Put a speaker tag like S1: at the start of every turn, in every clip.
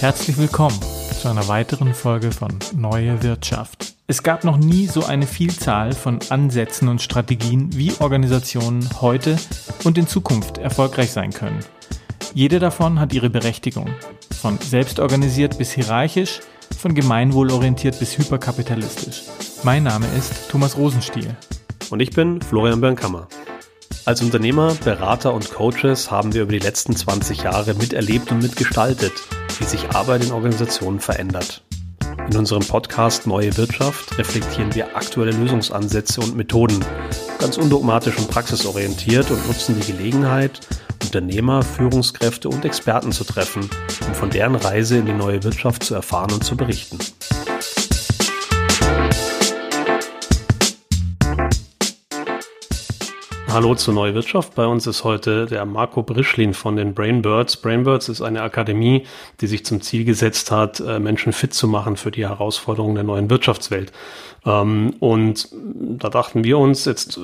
S1: Herzlich willkommen zu einer weiteren Folge von Neue Wirtschaft. Es gab noch nie so eine Vielzahl von Ansätzen und Strategien, wie Organisationen heute und in Zukunft erfolgreich sein können. Jede davon hat ihre Berechtigung. Von selbstorganisiert bis hierarchisch, von gemeinwohlorientiert bis hyperkapitalistisch. Mein Name ist Thomas Rosenstiel.
S2: Und ich bin Florian Bernkammer. Als Unternehmer, Berater und Coaches haben wir über die letzten 20 Jahre miterlebt und mitgestaltet, wie sich Arbeit in Organisationen verändert. In unserem Podcast Neue Wirtschaft reflektieren wir aktuelle Lösungsansätze und Methoden, ganz undogmatisch und praxisorientiert und nutzen die Gelegenheit, Unternehmer, Führungskräfte und Experten zu treffen, um von deren Reise in die neue Wirtschaft zu erfahren und zu berichten. Hallo zur Neue Wirtschaft. Bei uns ist heute der Marco Brischlin von den Brainbirds. Brainbirds ist eine Akademie, die sich zum Ziel gesetzt hat, äh, Menschen fit zu machen für die Herausforderungen der neuen Wirtschaftswelt. Ähm, und da dachten wir uns, jetzt äh,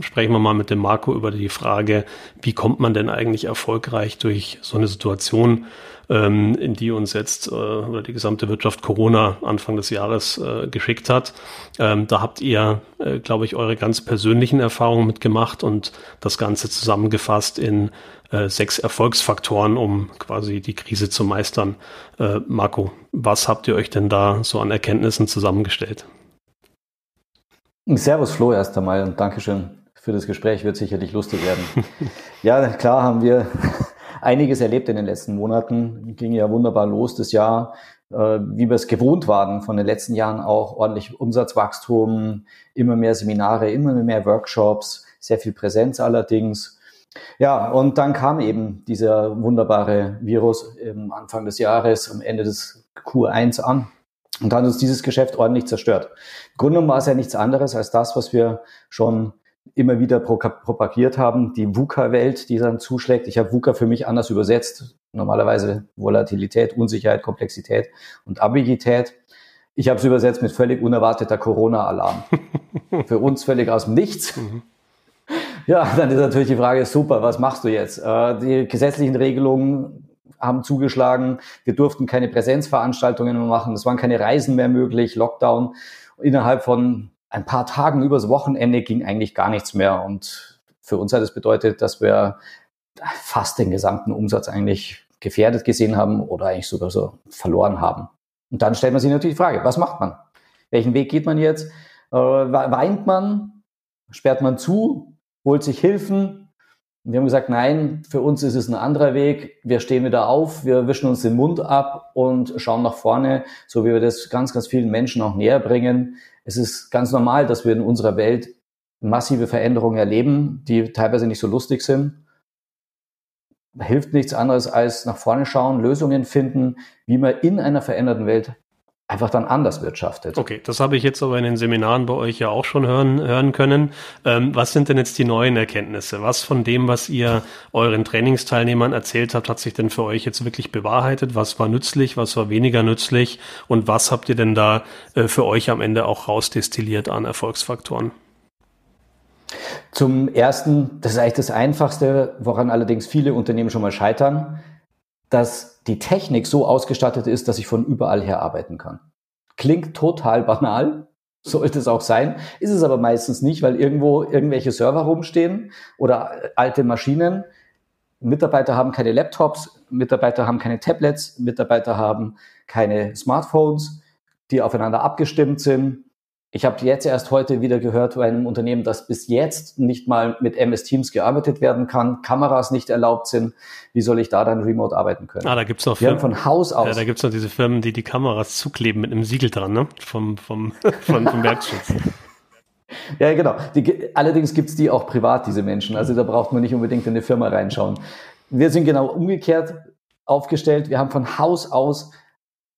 S2: sprechen wir mal mit dem Marco über die Frage, wie kommt man denn eigentlich erfolgreich durch so eine Situation, ähm, in die uns jetzt äh, oder die gesamte Wirtschaft Corona Anfang des Jahres äh, geschickt hat. Ähm, da habt ihr, äh, glaube ich, eure ganz persönlichen Erfahrungen mitgemacht und das Ganze zusammengefasst in äh, sechs Erfolgsfaktoren, um quasi die Krise zu meistern. Äh, Marco, was habt ihr euch denn da so an Erkenntnissen zusammengestellt?
S3: Servus Flo erst einmal und Dankeschön für das Gespräch, wird sicherlich lustig werden. ja, klar haben wir einiges erlebt in den letzten Monaten. Ging ja wunderbar los das Jahr, äh, wie wir es gewohnt waren von den letzten Jahren auch ordentlich Umsatzwachstum, immer mehr Seminare, immer mehr Workshops, sehr viel Präsenz allerdings. Ja, und dann kam eben dieser wunderbare Virus im Anfang des Jahres, am Ende des Q1 an und hat uns dieses Geschäft ordentlich zerstört. Im Grunde war es ja nichts anderes als das, was wir schon immer wieder propagiert haben, die VUCA-Welt, die dann zuschlägt. Ich habe VUCA für mich anders übersetzt. Normalerweise Volatilität, Unsicherheit, Komplexität und Ambiguität. Ich habe es übersetzt mit völlig unerwarteter Corona-Alarm. für uns völlig aus dem Nichts. Mhm. Ja, dann ist natürlich die Frage, super, was machst du jetzt? Äh, die gesetzlichen Regelungen haben zugeschlagen. Wir durften keine Präsenzveranstaltungen mehr machen. Es waren keine Reisen mehr möglich. Lockdown. Innerhalb von ein paar Tagen übers Wochenende ging eigentlich gar nichts mehr. Und für uns hat es das bedeutet, dass wir fast den gesamten Umsatz eigentlich gefährdet gesehen haben oder eigentlich sogar so verloren haben. Und dann stellt man sich natürlich die Frage, was macht man? Welchen Weg geht man jetzt? Äh, weint man? Sperrt man zu? Holt sich Hilfen? Wir haben gesagt, nein, für uns ist es ein anderer Weg. Wir stehen wieder auf, wir wischen uns den Mund ab und schauen nach vorne, so wie wir das ganz, ganz vielen Menschen auch näher bringen es ist ganz normal, dass wir in unserer Welt massive Veränderungen erleben, die teilweise nicht so lustig sind. Hilft nichts anderes als nach vorne schauen, Lösungen finden, wie man in einer veränderten Welt einfach dann anders wirtschaftet.
S2: Okay, das habe ich jetzt aber in den Seminaren bei euch ja auch schon hören, hören können. Ähm, was sind denn jetzt die neuen Erkenntnisse? Was von dem, was ihr euren Trainingsteilnehmern erzählt habt, hat sich denn für euch jetzt wirklich bewahrheitet? Was war nützlich? Was war weniger nützlich? Und was habt ihr denn da äh, für euch am Ende auch rausdestilliert an Erfolgsfaktoren?
S3: Zum ersten, das ist eigentlich das Einfachste, woran allerdings viele Unternehmen schon mal scheitern dass die Technik so ausgestattet ist, dass ich von überall her arbeiten kann. Klingt total banal, sollte es auch sein, ist es aber meistens nicht, weil irgendwo irgendwelche Server rumstehen oder alte Maschinen. Mitarbeiter haben keine Laptops, Mitarbeiter haben keine Tablets, Mitarbeiter haben keine Smartphones, die aufeinander abgestimmt sind. Ich habe jetzt erst heute wieder gehört bei einem Unternehmen, dass bis jetzt nicht mal mit MS Teams gearbeitet werden kann, Kameras nicht erlaubt sind. Wie soll ich da dann remote arbeiten können?
S2: Ah, da gibt's noch Firmen von Haus aus. Ja, da gibt's noch diese Firmen, die die Kameras zukleben mit einem Siegel dran, ne? Vom vom vom, vom Werkschutz.
S3: ja, genau. Die, allerdings gibt's die auch privat, diese Menschen. Also da braucht man nicht unbedingt in eine Firma reinschauen. Wir sind genau umgekehrt aufgestellt. Wir haben von Haus aus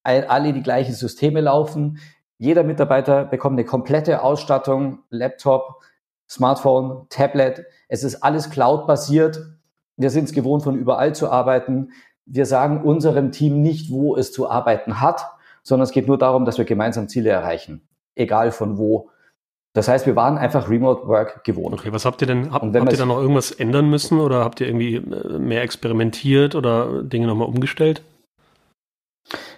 S3: alle die gleichen Systeme laufen. Jeder Mitarbeiter bekommt eine komplette Ausstattung, Laptop, Smartphone, Tablet. Es ist alles cloud-basiert. Wir sind es gewohnt, von überall zu arbeiten. Wir sagen unserem Team nicht, wo es zu arbeiten hat, sondern es geht nur darum, dass wir gemeinsam Ziele erreichen, egal von wo. Das heißt, wir waren einfach Remote Work gewohnt.
S2: Okay, was habt ihr denn? Hab, habt ihr dann noch irgendwas ändern müssen oder habt ihr irgendwie äh, mehr experimentiert oder Dinge nochmal umgestellt?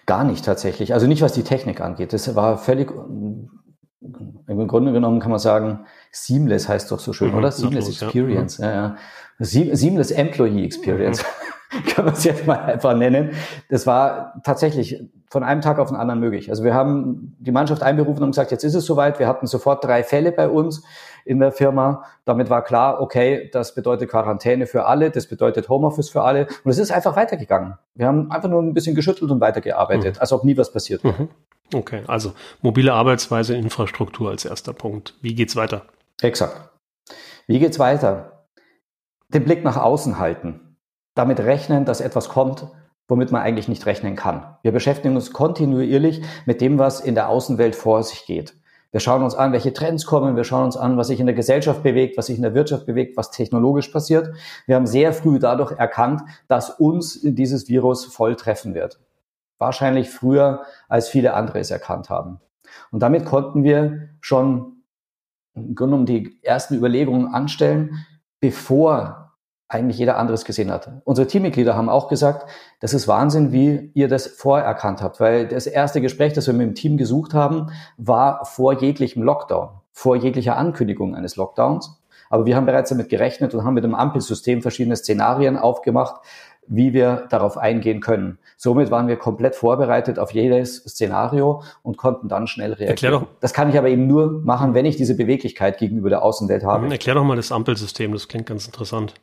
S3: Gar nicht tatsächlich. Also nicht, was die Technik angeht. Das war völlig, im Grunde genommen kann man sagen, seamless heißt doch so schön, mhm, oder? Seamless los, Experience. Ja. Ja, ja. Seamless Employee Experience. Mhm. kann man es jetzt mal einfach nennen. Das war tatsächlich von einem Tag auf den anderen möglich. Also wir haben die Mannschaft einberufen und gesagt, jetzt ist es soweit. Wir hatten sofort drei Fälle bei uns in der Firma. Damit war klar, okay, das bedeutet Quarantäne für alle, das bedeutet Homeoffice für alle. Und es ist einfach weitergegangen. Wir haben einfach nur ein bisschen geschüttelt und weitergearbeitet, mhm. als ob nie was passiert wäre. Mhm.
S2: Okay, also mobile Arbeitsweise, Infrastruktur als erster Punkt. Wie geht's weiter?
S3: Exakt. Wie geht's weiter? Den Blick nach außen halten. Damit rechnen, dass etwas kommt, womit man eigentlich nicht rechnen kann. Wir beschäftigen uns kontinuierlich mit dem, was in der Außenwelt vor sich geht. Wir schauen uns an, welche Trends kommen. Wir schauen uns an, was sich in der Gesellschaft bewegt, was sich in der Wirtschaft bewegt, was technologisch passiert. Wir haben sehr früh dadurch erkannt, dass uns dieses Virus voll treffen wird. Wahrscheinlich früher, als viele andere es erkannt haben. Und damit konnten wir schon im Grunde genommen die ersten Überlegungen anstellen, bevor eigentlich jeder anderes gesehen hat. Unsere Teammitglieder haben auch gesagt, das ist Wahnsinn, wie ihr das vorerkannt habt, weil das erste Gespräch, das wir mit dem Team gesucht haben, war vor jeglichem Lockdown, vor jeglicher Ankündigung eines Lockdowns. Aber wir haben bereits damit gerechnet und haben mit dem Ampelsystem verschiedene Szenarien aufgemacht, wie wir darauf eingehen können. Somit waren wir komplett vorbereitet auf jedes Szenario und konnten dann schnell reagieren. Das kann ich aber eben nur machen, wenn ich diese Beweglichkeit gegenüber der Außenwelt habe.
S2: Erklär doch mal das Ampelsystem, das klingt ganz interessant.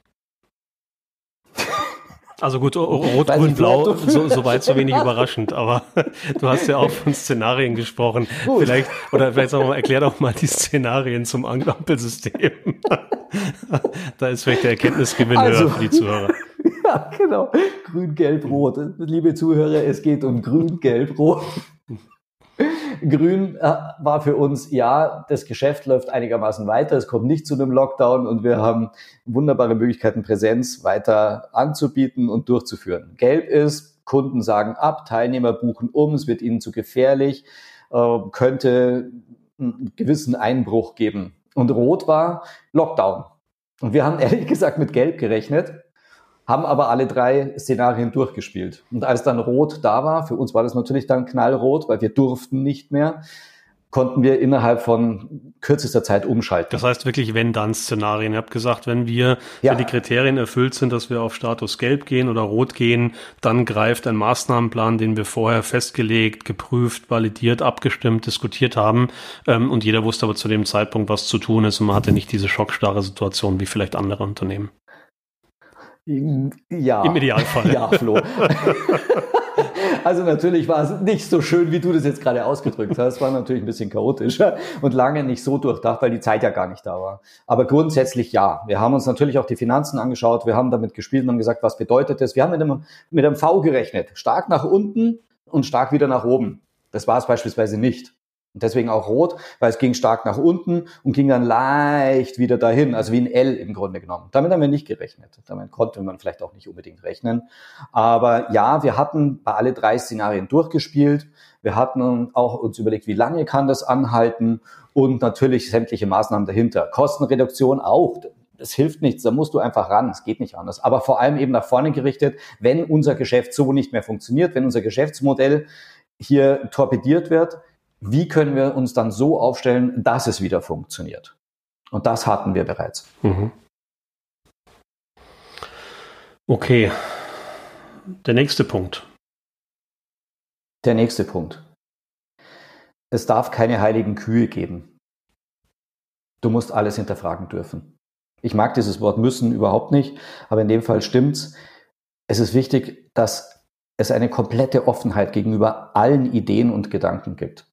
S2: Also gut, Rot, Grün, Blau, so, so weit so wenig überraschend, aber du hast ja auch von Szenarien gesprochen. Gut. Vielleicht, oder vielleicht sagen wir mal, erklär doch mal die Szenarien zum Ampelsystem. da ist vielleicht der Erkenntnisgewinn also, höher für die Zuhörer.
S3: Ja, genau. Grün, Gelb, Rot. Liebe Zuhörer, es geht um Grün, Gelb, Rot. Grün äh, war für uns, ja, das Geschäft läuft einigermaßen weiter, es kommt nicht zu einem Lockdown und wir haben wunderbare Möglichkeiten, Präsenz weiter anzubieten und durchzuführen. Gelb ist, Kunden sagen ab, Teilnehmer buchen um, es wird ihnen zu gefährlich, äh, könnte einen gewissen Einbruch geben. Und rot war Lockdown. Und wir haben ehrlich gesagt mit Gelb gerechnet haben aber alle drei Szenarien durchgespielt. Und als dann Rot da war, für uns war das natürlich dann knallrot, weil wir durften nicht mehr, konnten wir innerhalb von kürzester Zeit umschalten.
S2: Das heißt wirklich wenn-dann-Szenarien. Ihr habt gesagt, wenn wir, ja. wenn die Kriterien erfüllt sind, dass wir auf Status Gelb gehen oder Rot gehen, dann greift ein Maßnahmenplan, den wir vorher festgelegt, geprüft, validiert, abgestimmt, diskutiert haben. Ähm, und jeder wusste aber zu dem Zeitpunkt, was zu tun ist und man hatte nicht diese schockstarre Situation wie vielleicht andere Unternehmen.
S3: Ja.
S2: Im Idealfall.
S3: Ja, Flo. Also natürlich war es nicht so schön, wie du das jetzt gerade ausgedrückt hast. Es war natürlich ein bisschen chaotischer und lange nicht so durchdacht, weil die Zeit ja gar nicht da war. Aber grundsätzlich ja. Wir haben uns natürlich auch die Finanzen angeschaut. Wir haben damit gespielt und haben gesagt, was bedeutet das? Wir haben mit einem, mit einem V gerechnet. Stark nach unten und stark wieder nach oben. Das war es beispielsweise nicht. Und deswegen auch rot, weil es ging stark nach unten und ging dann leicht wieder dahin, also wie ein L im Grunde genommen. Damit haben wir nicht gerechnet. Damit konnte man vielleicht auch nicht unbedingt rechnen. Aber ja, wir hatten bei alle drei Szenarien durchgespielt. Wir hatten auch uns überlegt, wie lange kann das anhalten und natürlich sämtliche Maßnahmen dahinter. Kostenreduktion auch. Das hilft nichts, da musst du einfach ran, es geht nicht anders. Aber vor allem eben nach vorne gerichtet, wenn unser Geschäft so nicht mehr funktioniert, wenn unser Geschäftsmodell hier torpediert wird, wie können wir uns dann so aufstellen, dass es wieder funktioniert? Und das hatten wir bereits. Mhm.
S2: Okay. Der nächste Punkt.
S3: Der nächste Punkt. Es darf keine heiligen Kühe geben. Du musst alles hinterfragen dürfen. Ich mag dieses Wort müssen überhaupt nicht, aber in dem Fall stimmt's. Es ist wichtig, dass es eine komplette Offenheit gegenüber allen Ideen und Gedanken gibt.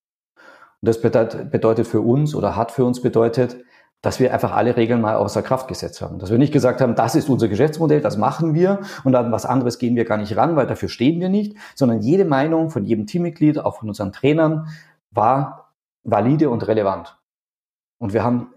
S3: Und das bedeutet für uns oder hat für uns bedeutet, dass wir einfach alle Regeln mal außer Kraft gesetzt haben. Dass wir nicht gesagt haben, das ist unser Geschäftsmodell, das machen wir und an was anderes gehen wir gar nicht ran, weil dafür stehen wir nicht, sondern jede Meinung von jedem Teammitglied, auch von unseren Trainern, war valide und relevant. Und wir haben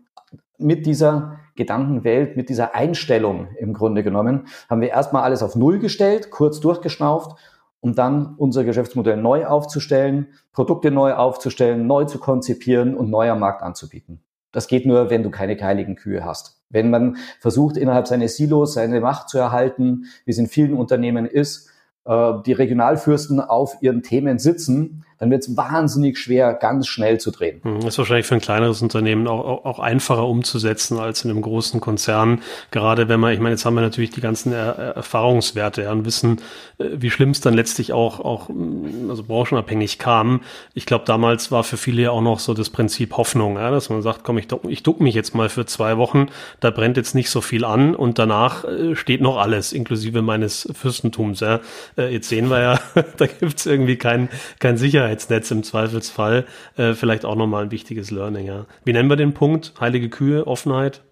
S3: mit dieser Gedankenwelt, mit dieser Einstellung im Grunde genommen, haben wir erstmal alles auf Null gestellt, kurz durchgeschnauft um dann unser Geschäftsmodell neu aufzustellen, Produkte neu aufzustellen, neu zu konzipieren und neu am Markt anzubieten. Das geht nur, wenn du keine heiligen Kühe hast. Wenn man versucht, innerhalb seines Silos seine Macht zu erhalten, wie es in vielen Unternehmen ist, äh, die Regionalfürsten auf ihren Themen sitzen, dann wird es wahnsinnig schwer, ganz schnell zu drehen.
S2: Das hm, ist wahrscheinlich für ein kleineres Unternehmen auch, auch, einfacher umzusetzen als in einem großen Konzern. Gerade wenn man, ich meine, jetzt haben wir natürlich die ganzen er Erfahrungswerte ja, und wissen, äh, wie schlimm es dann letztlich auch, auch hm, also branchenabhängig kam. Ich glaube, damals war für viele ja auch noch so das Prinzip Hoffnung, ja, dass man sagt, komm, ich, ich duck mich jetzt mal für zwei Wochen, da brennt jetzt nicht so viel an und danach äh, steht noch alles, inklusive meines Fürstentums. Ja. Äh, jetzt sehen wir ja, da gibt's irgendwie kein, kein Sicherheit Sicherheitsnetz im Zweifelsfall. Äh, vielleicht auch nochmal ein wichtiges Learning. Ja. Wie nennen wir den Punkt? Heilige Kühe, Offenheit?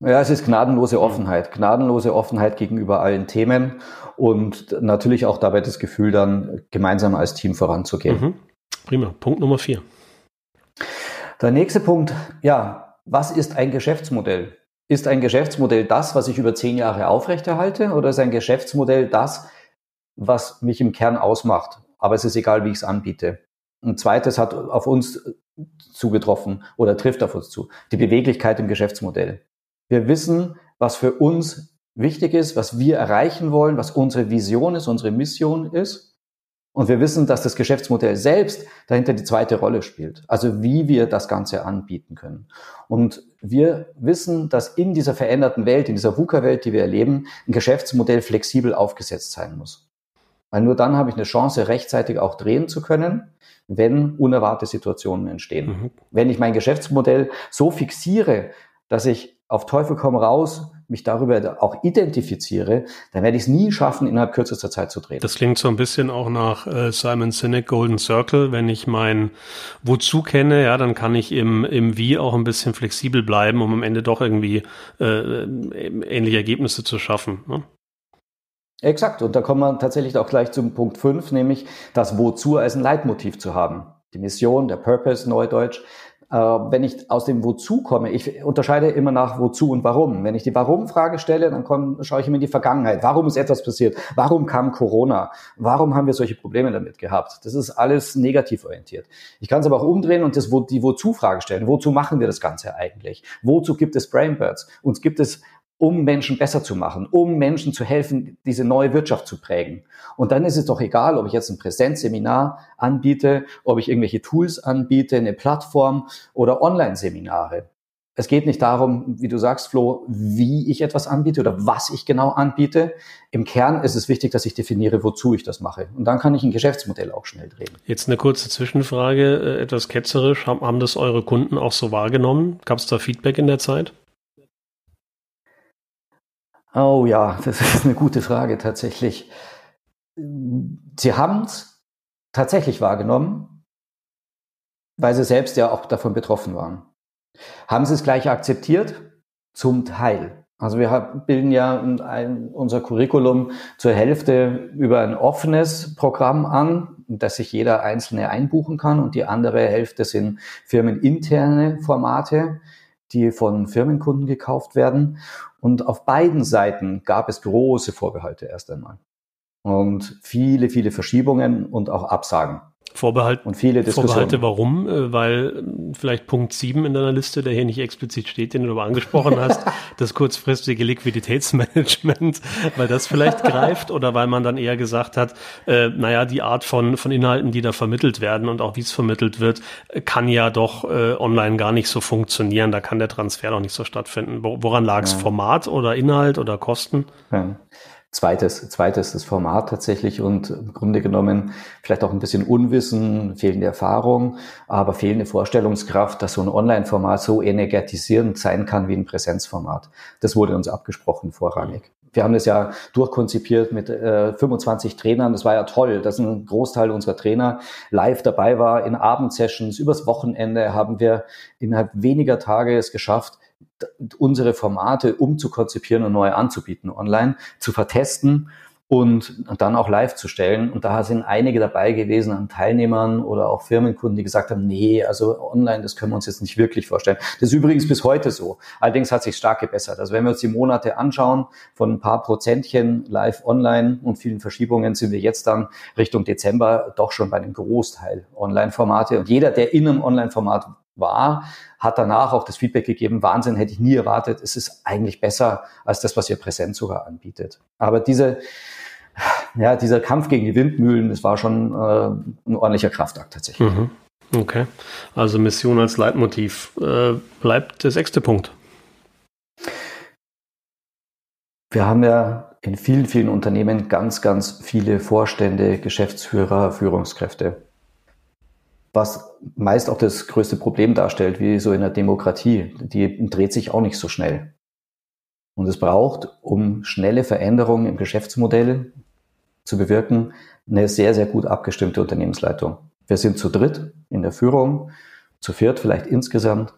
S3: Ja, es ist gnadenlose Offenheit. Gnadenlose Offenheit gegenüber allen Themen und natürlich auch dabei das Gefühl, dann gemeinsam als Team voranzugehen. Mhm.
S2: Prima. Punkt Nummer vier.
S3: Der nächste Punkt, ja, was ist ein Geschäftsmodell? Ist ein Geschäftsmodell das, was ich über zehn Jahre aufrechterhalte oder ist ein Geschäftsmodell das, was mich im Kern ausmacht? Aber es ist egal, wie ich es anbiete. Ein zweites hat auf uns zugetroffen oder trifft auf uns zu. Die Beweglichkeit im Geschäftsmodell. Wir wissen, was für uns wichtig ist, was wir erreichen wollen, was unsere Vision ist, unsere Mission ist. Und wir wissen, dass das Geschäftsmodell selbst dahinter die zweite Rolle spielt. Also wie wir das Ganze anbieten können. Und wir wissen, dass in dieser veränderten Welt, in dieser VUCA-Welt, die wir erleben, ein Geschäftsmodell flexibel aufgesetzt sein muss. Weil nur dann habe ich eine Chance, rechtzeitig auch drehen zu können, wenn unerwartete Situationen entstehen. Mhm. Wenn ich mein Geschäftsmodell so fixiere, dass ich auf Teufel komm raus mich darüber auch identifiziere, dann werde ich es nie schaffen, innerhalb kürzester Zeit zu drehen.
S2: Das klingt so ein bisschen auch nach äh, Simon Sinek Golden Circle. Wenn ich mein Wozu kenne, ja, dann kann ich im, im Wie auch ein bisschen flexibel bleiben, um am Ende doch irgendwie äh, ähnliche Ergebnisse zu schaffen. Ne?
S3: Exakt. Und da kommen wir tatsächlich auch gleich zum Punkt 5, nämlich das Wozu als ein Leitmotiv zu haben. Die Mission, der Purpose, Neudeutsch. Äh, wenn ich aus dem Wozu komme, ich unterscheide immer nach Wozu und Warum. Wenn ich die Warum-Frage stelle, dann komm, schaue ich immer in die Vergangenheit. Warum ist etwas passiert? Warum kam Corona? Warum haben wir solche Probleme damit gehabt? Das ist alles negativ orientiert. Ich kann es aber auch umdrehen und das, die Wozu-Frage stellen. Wozu machen wir das Ganze eigentlich? Wozu gibt es Brainbirds? Uns gibt es um Menschen besser zu machen, um Menschen zu helfen, diese neue Wirtschaft zu prägen. Und dann ist es doch egal, ob ich jetzt ein Präsenzseminar anbiete, ob ich irgendwelche Tools anbiete, eine Plattform oder Online-Seminare. Es geht nicht darum, wie du sagst, Flo, wie ich etwas anbiete oder was ich genau anbiete. Im Kern ist es wichtig, dass ich definiere, wozu ich das mache. Und dann kann ich ein Geschäftsmodell auch schnell drehen.
S2: Jetzt eine kurze Zwischenfrage, äh, etwas ketzerisch. Haben das eure Kunden auch so wahrgenommen? Gab es da Feedback in der Zeit?
S3: Oh ja, das ist eine gute Frage tatsächlich. Sie haben es tatsächlich wahrgenommen, weil sie selbst ja auch davon betroffen waren. Haben sie es gleich akzeptiert? Zum Teil. Also wir bilden ja ein, unser Curriculum zur Hälfte über ein offenes Programm an, dass sich jeder Einzelne einbuchen kann und die andere Hälfte sind firmeninterne Formate, die von Firmenkunden gekauft werden. Und auf beiden Seiten gab es große Vorbehalte erst einmal. Und viele, viele Verschiebungen und auch Absagen.
S2: Vorbehalt, und viele Diskussionen. Vorbehalte, warum? Äh, weil äh, vielleicht Punkt 7 in deiner Liste, der hier nicht explizit steht, den du aber angesprochen hast, das kurzfristige Liquiditätsmanagement, weil das vielleicht greift oder weil man dann eher gesagt hat, äh, naja, die Art von, von Inhalten, die da vermittelt werden und auch wie es vermittelt wird, kann ja doch äh, online gar nicht so funktionieren. Da kann der Transfer doch nicht so stattfinden. Woran lag es? Ja. Format oder Inhalt oder Kosten?
S3: Ja zweites, zweites das Format tatsächlich und im Grunde genommen vielleicht auch ein bisschen Unwissen, fehlende Erfahrung, aber fehlende Vorstellungskraft, dass so ein Online-Format so energetisierend sein kann wie ein Präsenzformat. Das wurde uns abgesprochen vorrangig. Wir haben das ja durchkonzipiert mit äh, 25 Trainern. Das war ja toll, dass ein Großteil unserer Trainer live dabei war in Abendsessions. Übers Wochenende haben wir innerhalb weniger Tage es geschafft, unsere Formate umzukonzipieren und neu anzubieten online, zu vertesten und dann auch live zu stellen. Und da sind einige dabei gewesen an Teilnehmern oder auch Firmenkunden, die gesagt haben, nee, also online, das können wir uns jetzt nicht wirklich vorstellen. Das ist übrigens bis heute so. Allerdings hat sich stark gebessert. Also wenn wir uns die Monate anschauen, von ein paar Prozentchen live online und vielen Verschiebungen sind wir jetzt dann Richtung Dezember doch schon bei einem Großteil Online-Formate. Und jeder, der in einem Online-Format war, hat danach auch das Feedback gegeben, Wahnsinn, hätte ich nie erwartet, es ist eigentlich besser als das, was ihr Präsent sogar anbietet. Aber diese, ja, dieser Kampf gegen die Windmühlen, das war schon äh, ein ordentlicher Kraftakt tatsächlich. Mhm.
S2: Okay, also Mission als Leitmotiv. Äh, bleibt der sechste Punkt.
S3: Wir haben ja in vielen, vielen Unternehmen ganz, ganz viele Vorstände, Geschäftsführer, Führungskräfte. Was meist auch das größte Problem darstellt, wie so in der Demokratie. Die dreht sich auch nicht so schnell. Und es braucht, um schnelle Veränderungen im Geschäftsmodell zu bewirken, eine sehr, sehr gut abgestimmte Unternehmensleitung. Wir sind zu dritt in der Führung, zu viert vielleicht insgesamt.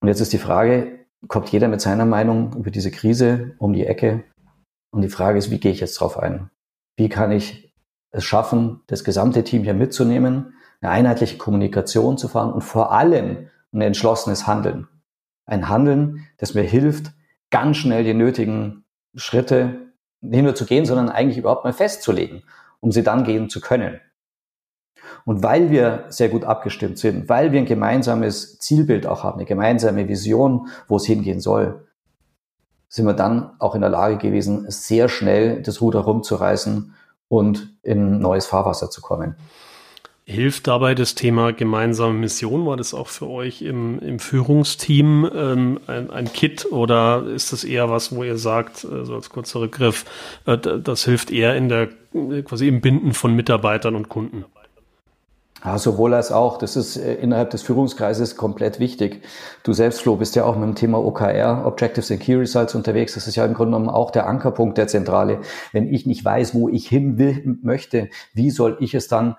S3: Und jetzt ist die Frage, kommt jeder mit seiner Meinung über diese Krise um die Ecke? Und die Frage ist, wie gehe ich jetzt drauf ein? Wie kann ich es schaffen, das gesamte Team hier mitzunehmen, eine einheitliche Kommunikation zu fahren und vor allem ein entschlossenes Handeln. Ein Handeln, das mir hilft, ganz schnell die nötigen Schritte nicht nur zu gehen, sondern eigentlich überhaupt mal festzulegen, um sie dann gehen zu können. Und weil wir sehr gut abgestimmt sind, weil wir ein gemeinsames Zielbild auch haben, eine gemeinsame Vision, wo es hingehen soll, sind wir dann auch in der Lage gewesen, sehr schnell das Ruder rumzureißen und in neues Fahrwasser zu kommen.
S2: Hilft dabei das Thema gemeinsame Mission? War das auch für euch im, im Führungsteam ähm, ein, ein, Kit oder ist das eher was, wo ihr sagt, äh, so als kurzer Rückgriff, äh, das hilft eher in der quasi im Binden von Mitarbeitern und Kunden?
S3: Ja, sowohl als auch. Das ist äh, innerhalb des Führungskreises komplett wichtig. Du selbst, Flo, bist ja auch mit dem Thema OKR, Objectives and Key Results unterwegs. Das ist ja im Grunde genommen auch der Ankerpunkt der Zentrale. Wenn ich nicht weiß, wo ich hin will, möchte, wie soll ich es dann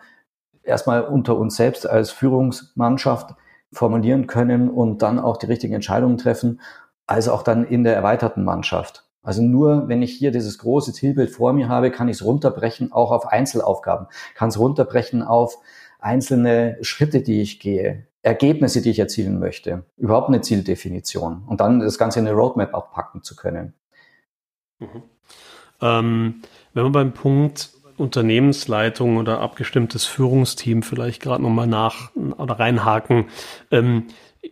S3: erstmal unter uns selbst als Führungsmannschaft formulieren können und dann auch die richtigen Entscheidungen treffen, als auch dann in der erweiterten Mannschaft. Also nur wenn ich hier dieses große Zielbild vor mir habe, kann ich es runterbrechen, auch auf Einzelaufgaben, kann es runterbrechen auf einzelne Schritte, die ich gehe, Ergebnisse, die ich erzielen möchte, überhaupt eine Zieldefinition und dann das Ganze in eine Roadmap auch packen zu können.
S2: Mhm. Ähm, wenn wir beim Punkt Unternehmensleitung oder abgestimmtes Führungsteam vielleicht gerade nochmal nach oder reinhaken, ähm,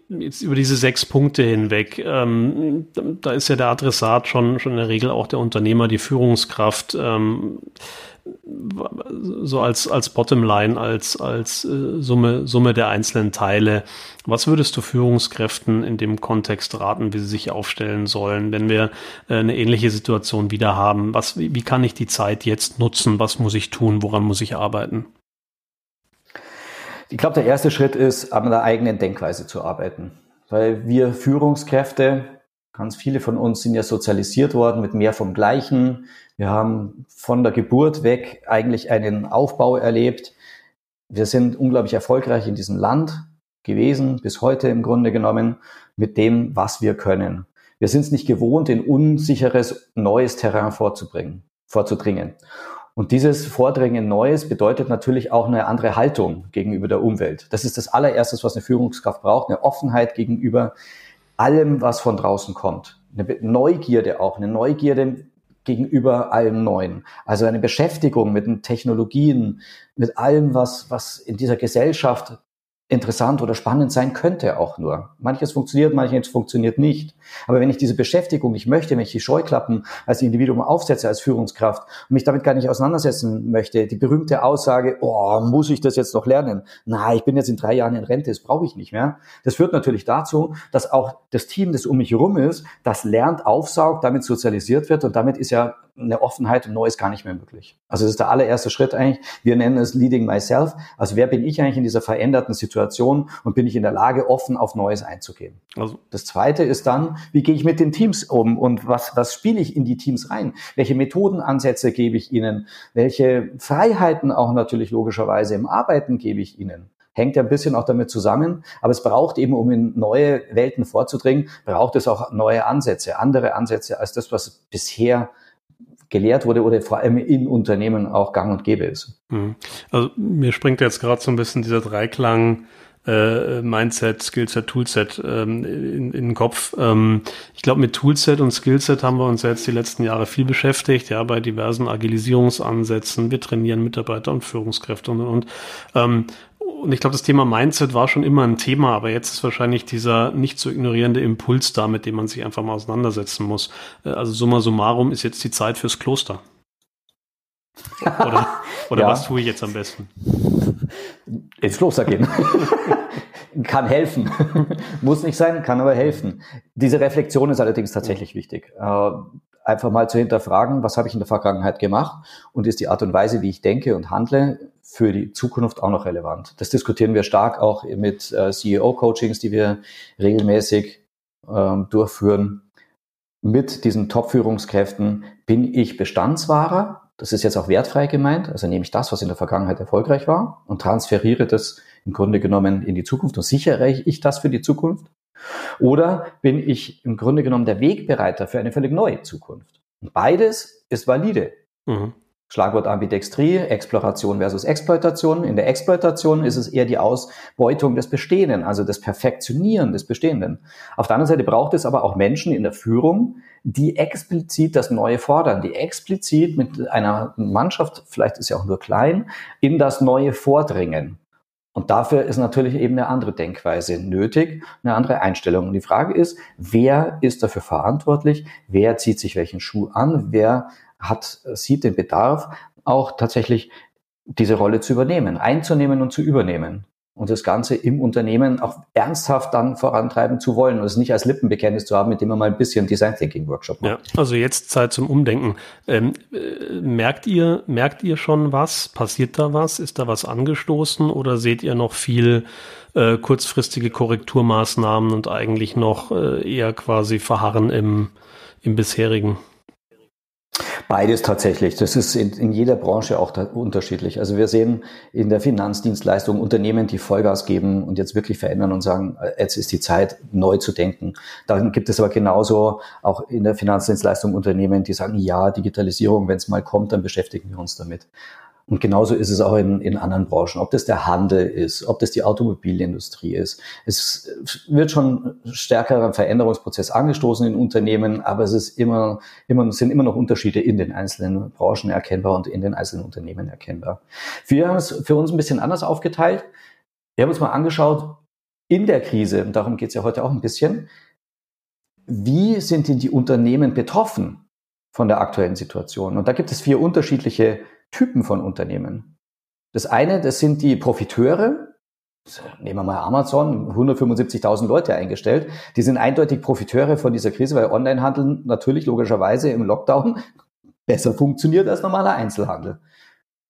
S2: jetzt über diese sechs Punkte hinweg, ähm, da ist ja der Adressat schon, schon in der Regel auch der Unternehmer, die Führungskraft. Ähm, so als, als Bottomline, als, als äh, Summe, Summe der einzelnen Teile. Was würdest du Führungskräften in dem Kontext raten, wie sie sich aufstellen sollen, wenn wir äh, eine ähnliche Situation wieder haben? Was, wie, wie kann ich die Zeit jetzt nutzen? Was muss ich tun? Woran muss ich arbeiten?
S3: Ich glaube, der erste Schritt ist, an der eigenen Denkweise zu arbeiten. Weil wir Führungskräfte, ganz viele von uns sind ja sozialisiert worden mit mehr vom Gleichen. Wir haben von der Geburt weg eigentlich einen Aufbau erlebt. Wir sind unglaublich erfolgreich in diesem Land gewesen, bis heute im Grunde genommen, mit dem, was wir können. Wir sind es nicht gewohnt, in unsicheres, neues Terrain vorzubringen, vorzudringen. Und dieses Vordringen Neues bedeutet natürlich auch eine andere Haltung gegenüber der Umwelt. Das ist das allererstes, was eine Führungskraft braucht, eine Offenheit gegenüber allem, was von draußen kommt. Eine Neugierde auch, eine Neugierde gegenüber allem Neuen. Also eine Beschäftigung mit den Technologien, mit allem, was, was in dieser Gesellschaft interessant oder spannend sein könnte auch nur. Manches funktioniert, manches funktioniert nicht. Aber wenn ich diese Beschäftigung nicht möchte, wenn ich die Scheuklappen als Individuum aufsetze, als Führungskraft und mich damit gar nicht auseinandersetzen möchte, die berühmte Aussage, oh, muss ich das jetzt noch lernen? Na, ich bin jetzt in drei Jahren in Rente, das brauche ich nicht mehr. Das führt natürlich dazu, dass auch das Team, das um mich herum ist, das lernt, aufsaugt, damit sozialisiert wird und damit ist ja eine Offenheit und Neues gar nicht mehr möglich. Also das ist der allererste Schritt eigentlich. Wir nennen es Leading Myself. Also wer bin ich eigentlich in dieser veränderten Situation und bin ich in der Lage, offen auf Neues einzugehen? Also. Das zweite ist dann, wie gehe ich mit den Teams um und was, was spiele ich in die Teams rein? Welche Methodenansätze gebe ich ihnen? Welche Freiheiten auch natürlich logischerweise im Arbeiten gebe ich ihnen? hängt ja ein bisschen auch damit zusammen. Aber es braucht eben, um in neue Welten vorzudringen, braucht es auch neue Ansätze, andere Ansätze als das, was bisher gelehrt wurde oder vor allem in Unternehmen auch gang und gäbe ist.
S2: Mhm. Also mir springt jetzt gerade so ein bisschen dieser Dreiklang äh, Mindset, Skillset, Toolset ähm, in, in den Kopf. Ähm, ich glaube, mit Toolset und Skillset haben wir uns jetzt die letzten Jahre viel beschäftigt, ja, bei diversen Agilisierungsansätzen. Wir trainieren Mitarbeiter und Führungskräfte und, und, und. Ähm, und ich glaube, das Thema Mindset war schon immer ein Thema, aber jetzt ist wahrscheinlich dieser nicht zu ignorierende Impuls da, mit dem man sich einfach mal auseinandersetzen muss. Äh, also summa summarum ist jetzt die Zeit fürs Kloster. Oder, oder ja. was tue ich jetzt am besten?
S3: Ins Kloster gehen. kann helfen. Muss nicht sein, kann aber helfen. Diese Reflexion ist allerdings tatsächlich wichtig. Einfach mal zu hinterfragen, was habe ich in der Vergangenheit gemacht und ist die Art und Weise, wie ich denke und handle, für die Zukunft auch noch relevant. Das diskutieren wir stark auch mit äh, CEO-Coachings, die wir regelmäßig ähm, durchführen. Mit diesen Top-Führungskräften bin ich Bestandswahrer. Das ist jetzt auch wertfrei gemeint. Also nehme ich das, was in der Vergangenheit erfolgreich war und transferiere das im Grunde genommen in die Zukunft und sichere ich das für die Zukunft. Oder bin ich im Grunde genommen der Wegbereiter für eine völlig neue Zukunft? Und beides ist valide. Mhm. Schlagwort Ambidextrie, Exploration versus Exploitation. In der Exploitation ist es eher die Ausbeutung des Bestehenden, also das Perfektionieren des Bestehenden. Auf der anderen Seite braucht es aber auch Menschen in der Führung, die explizit das Neue fordern, die explizit mit einer Mannschaft, vielleicht ist ja auch nur klein, in das Neue vordringen. Und dafür ist natürlich eben eine andere Denkweise nötig, eine andere Einstellung. Und die Frage ist, wer ist dafür verantwortlich? Wer zieht sich welchen Schuh an? Wer hat, sieht den Bedarf, auch tatsächlich diese Rolle zu übernehmen, einzunehmen und zu übernehmen und das Ganze im Unternehmen auch ernsthaft dann vorantreiben zu wollen und es nicht als Lippenbekenntnis zu haben, mit dem man mal ein bisschen Design Thinking Workshop
S2: macht. Ja, also jetzt Zeit zum Umdenken. Ähm, äh, merkt ihr, merkt ihr schon was? Passiert da was? Ist da was angestoßen oder seht ihr noch viel äh, kurzfristige Korrekturmaßnahmen und eigentlich noch äh, eher quasi verharren im, im bisherigen?
S3: Beides tatsächlich. Das ist in, in jeder Branche auch unterschiedlich. Also wir sehen in der Finanzdienstleistung Unternehmen, die Vollgas geben und jetzt wirklich verändern und sagen, äh, jetzt ist die Zeit, neu zu denken. Dann gibt es aber genauso auch in der Finanzdienstleistung Unternehmen, die sagen, ja, Digitalisierung, wenn es mal kommt, dann beschäftigen wir uns damit. Und genauso ist es auch in, in anderen Branchen, ob das der Handel ist, ob das die Automobilindustrie ist. Es wird schon stärkerer Veränderungsprozess angestoßen in Unternehmen, aber es ist immer, immer, sind immer noch Unterschiede in den einzelnen Branchen erkennbar und in den einzelnen Unternehmen erkennbar. Wir haben es für uns ein bisschen anders aufgeteilt. Wir haben uns mal angeschaut, in der Krise, und darum geht es ja heute auch ein bisschen, wie sind denn die Unternehmen betroffen von der aktuellen Situation? Und da gibt es vier unterschiedliche Typen von Unternehmen. Das eine, das sind die Profiteure. Nehmen wir mal Amazon, 175.000 Leute eingestellt. Die sind eindeutig Profiteure von dieser Krise, weil Onlinehandel natürlich logischerweise im Lockdown besser funktioniert als normaler Einzelhandel.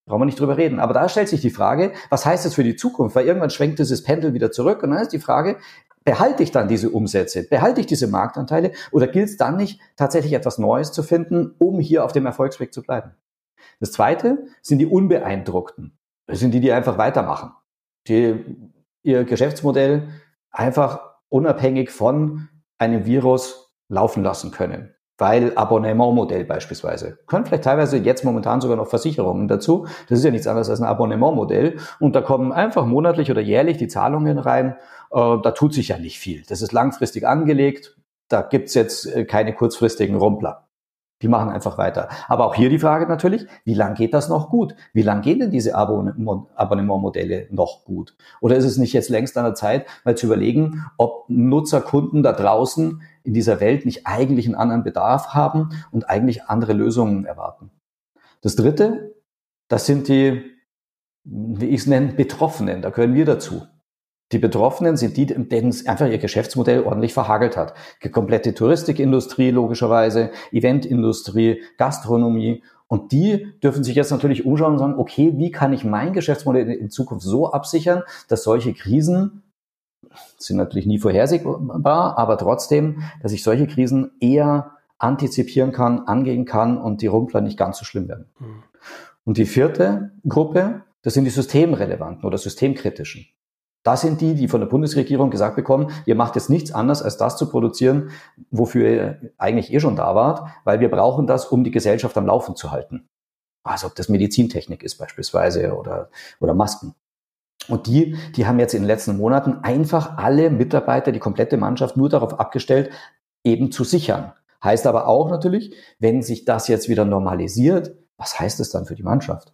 S3: Brauchen wir nicht drüber reden. Aber da stellt sich die Frage, was heißt das für die Zukunft? Weil irgendwann schwenkt dieses Pendel wieder zurück und dann ist die Frage, behalte ich dann diese Umsätze, behalte ich diese Marktanteile oder gilt es dann nicht, tatsächlich etwas Neues zu finden, um hier auf dem Erfolgsweg zu bleiben? Das zweite sind die Unbeeindruckten. Das sind die, die einfach weitermachen, die ihr Geschäftsmodell einfach unabhängig von einem Virus laufen lassen können. Weil Abonnementmodell beispielsweise. Können vielleicht teilweise jetzt momentan sogar noch Versicherungen dazu. Das ist ja nichts anderes als ein Abonnementmodell. Und da kommen einfach monatlich oder jährlich die Zahlungen rein. Äh, da tut sich ja nicht viel. Das ist langfristig angelegt. Da gibt's jetzt äh, keine kurzfristigen Rumpler. Die machen einfach weiter. Aber auch hier die Frage natürlich, wie lang geht das noch gut? Wie lang gehen denn diese Abonnementmodelle noch gut? Oder ist es nicht jetzt längst an der Zeit, mal zu überlegen, ob Nutzer, Kunden da draußen in dieser Welt nicht eigentlich einen anderen Bedarf haben und eigentlich andere Lösungen erwarten? Das dritte, das sind die, wie ich es nenne, Betroffenen. Da gehören wir dazu. Die Betroffenen sind die, denen es einfach ihr Geschäftsmodell ordentlich verhagelt hat. Die komplette Touristikindustrie logischerweise, Eventindustrie, Gastronomie. Und die dürfen sich jetzt natürlich umschauen und sagen, okay, wie kann ich mein Geschäftsmodell in Zukunft so absichern, dass solche Krisen sind natürlich nie vorhersehbar, aber trotzdem, dass ich solche Krisen eher antizipieren kann, angehen kann und die Rumpler nicht ganz so schlimm werden. Mhm. Und die vierte Gruppe, das sind die systemrelevanten oder systemkritischen. Das sind die, die von der Bundesregierung gesagt bekommen, ihr macht jetzt nichts anderes, als das zu produzieren, wofür ihr eigentlich eh schon da wart, weil wir brauchen das, um die Gesellschaft am Laufen zu halten. Also ob das Medizintechnik ist beispielsweise oder, oder Masken. Und die, die haben jetzt in den letzten Monaten einfach alle Mitarbeiter, die komplette Mannschaft nur darauf abgestellt, eben zu sichern. Heißt aber auch natürlich, wenn sich das jetzt wieder normalisiert, was heißt es dann für die Mannschaft?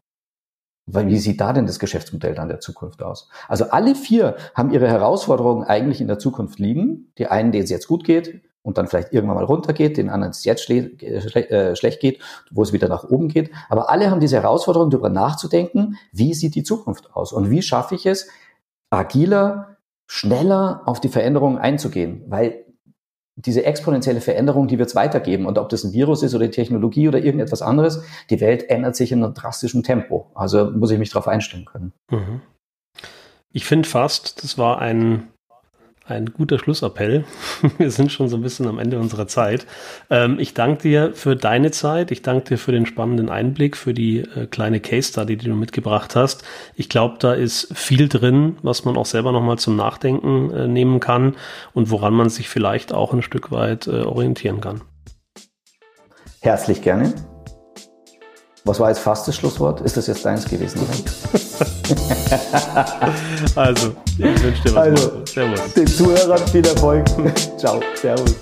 S3: Weil wie sieht da denn das Geschäftsmodell dann der Zukunft aus? Also alle vier haben ihre Herausforderungen eigentlich in der Zukunft liegen. Die einen, denen es jetzt gut geht, und dann vielleicht irgendwann mal runtergeht, den anderen es jetzt schle schle äh, schlecht geht, wo es wieder nach oben geht. Aber alle haben diese Herausforderung, darüber nachzudenken, wie sieht die Zukunft aus und wie schaffe ich es, agiler, schneller auf die Veränderungen einzugehen, weil diese exponentielle Veränderung, die wird es weitergeben. Und ob das ein Virus ist oder die Technologie oder irgendetwas anderes, die Welt ändert sich in einem drastischen Tempo. Also muss ich mich darauf einstellen können. Mhm.
S2: Ich finde fast, das war ein ein guter Schlussappell. Wir sind schon so ein bisschen am Ende unserer Zeit. Ähm, ich danke dir für deine Zeit. Ich danke dir für den spannenden Einblick, für die äh, kleine Case Study, die du mitgebracht hast. Ich glaube, da ist viel drin, was man auch selber nochmal zum Nachdenken äh, nehmen kann und woran man sich vielleicht auch ein Stück weit äh, orientieren kann.
S3: Herzlich gerne. Was war jetzt fast das Schlusswort? Ist das jetzt deins gewesen?
S2: also, ich wünsche dir was. Also, Servus.
S3: Den Zuhörern viel Erfolg. Ciao. Servus.